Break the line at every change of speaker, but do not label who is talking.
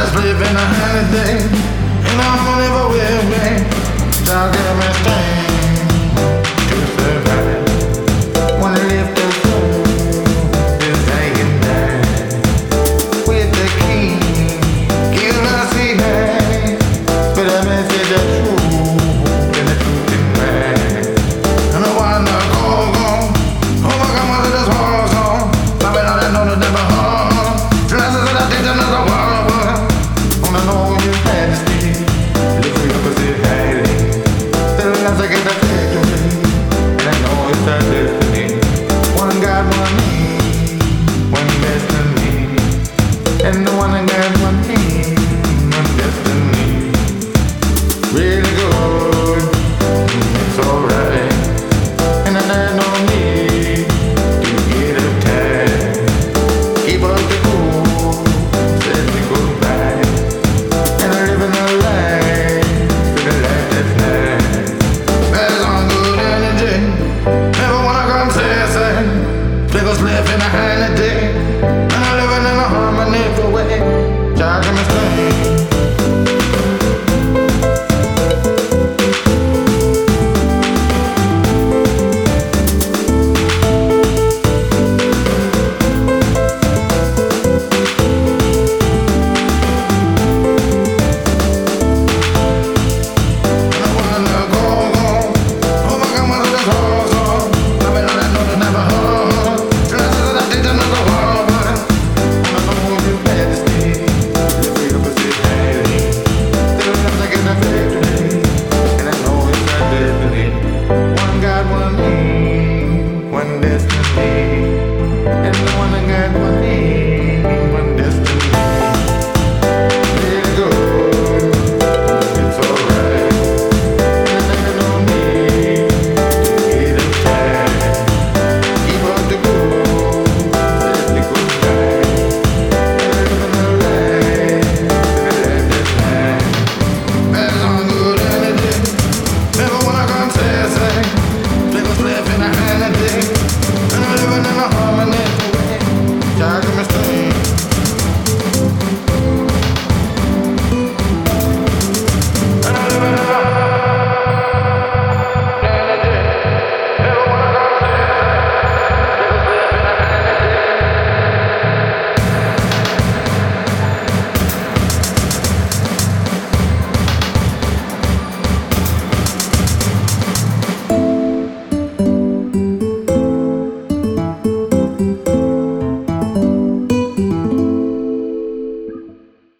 just believe in anything, and I forever will Talking. Tired of my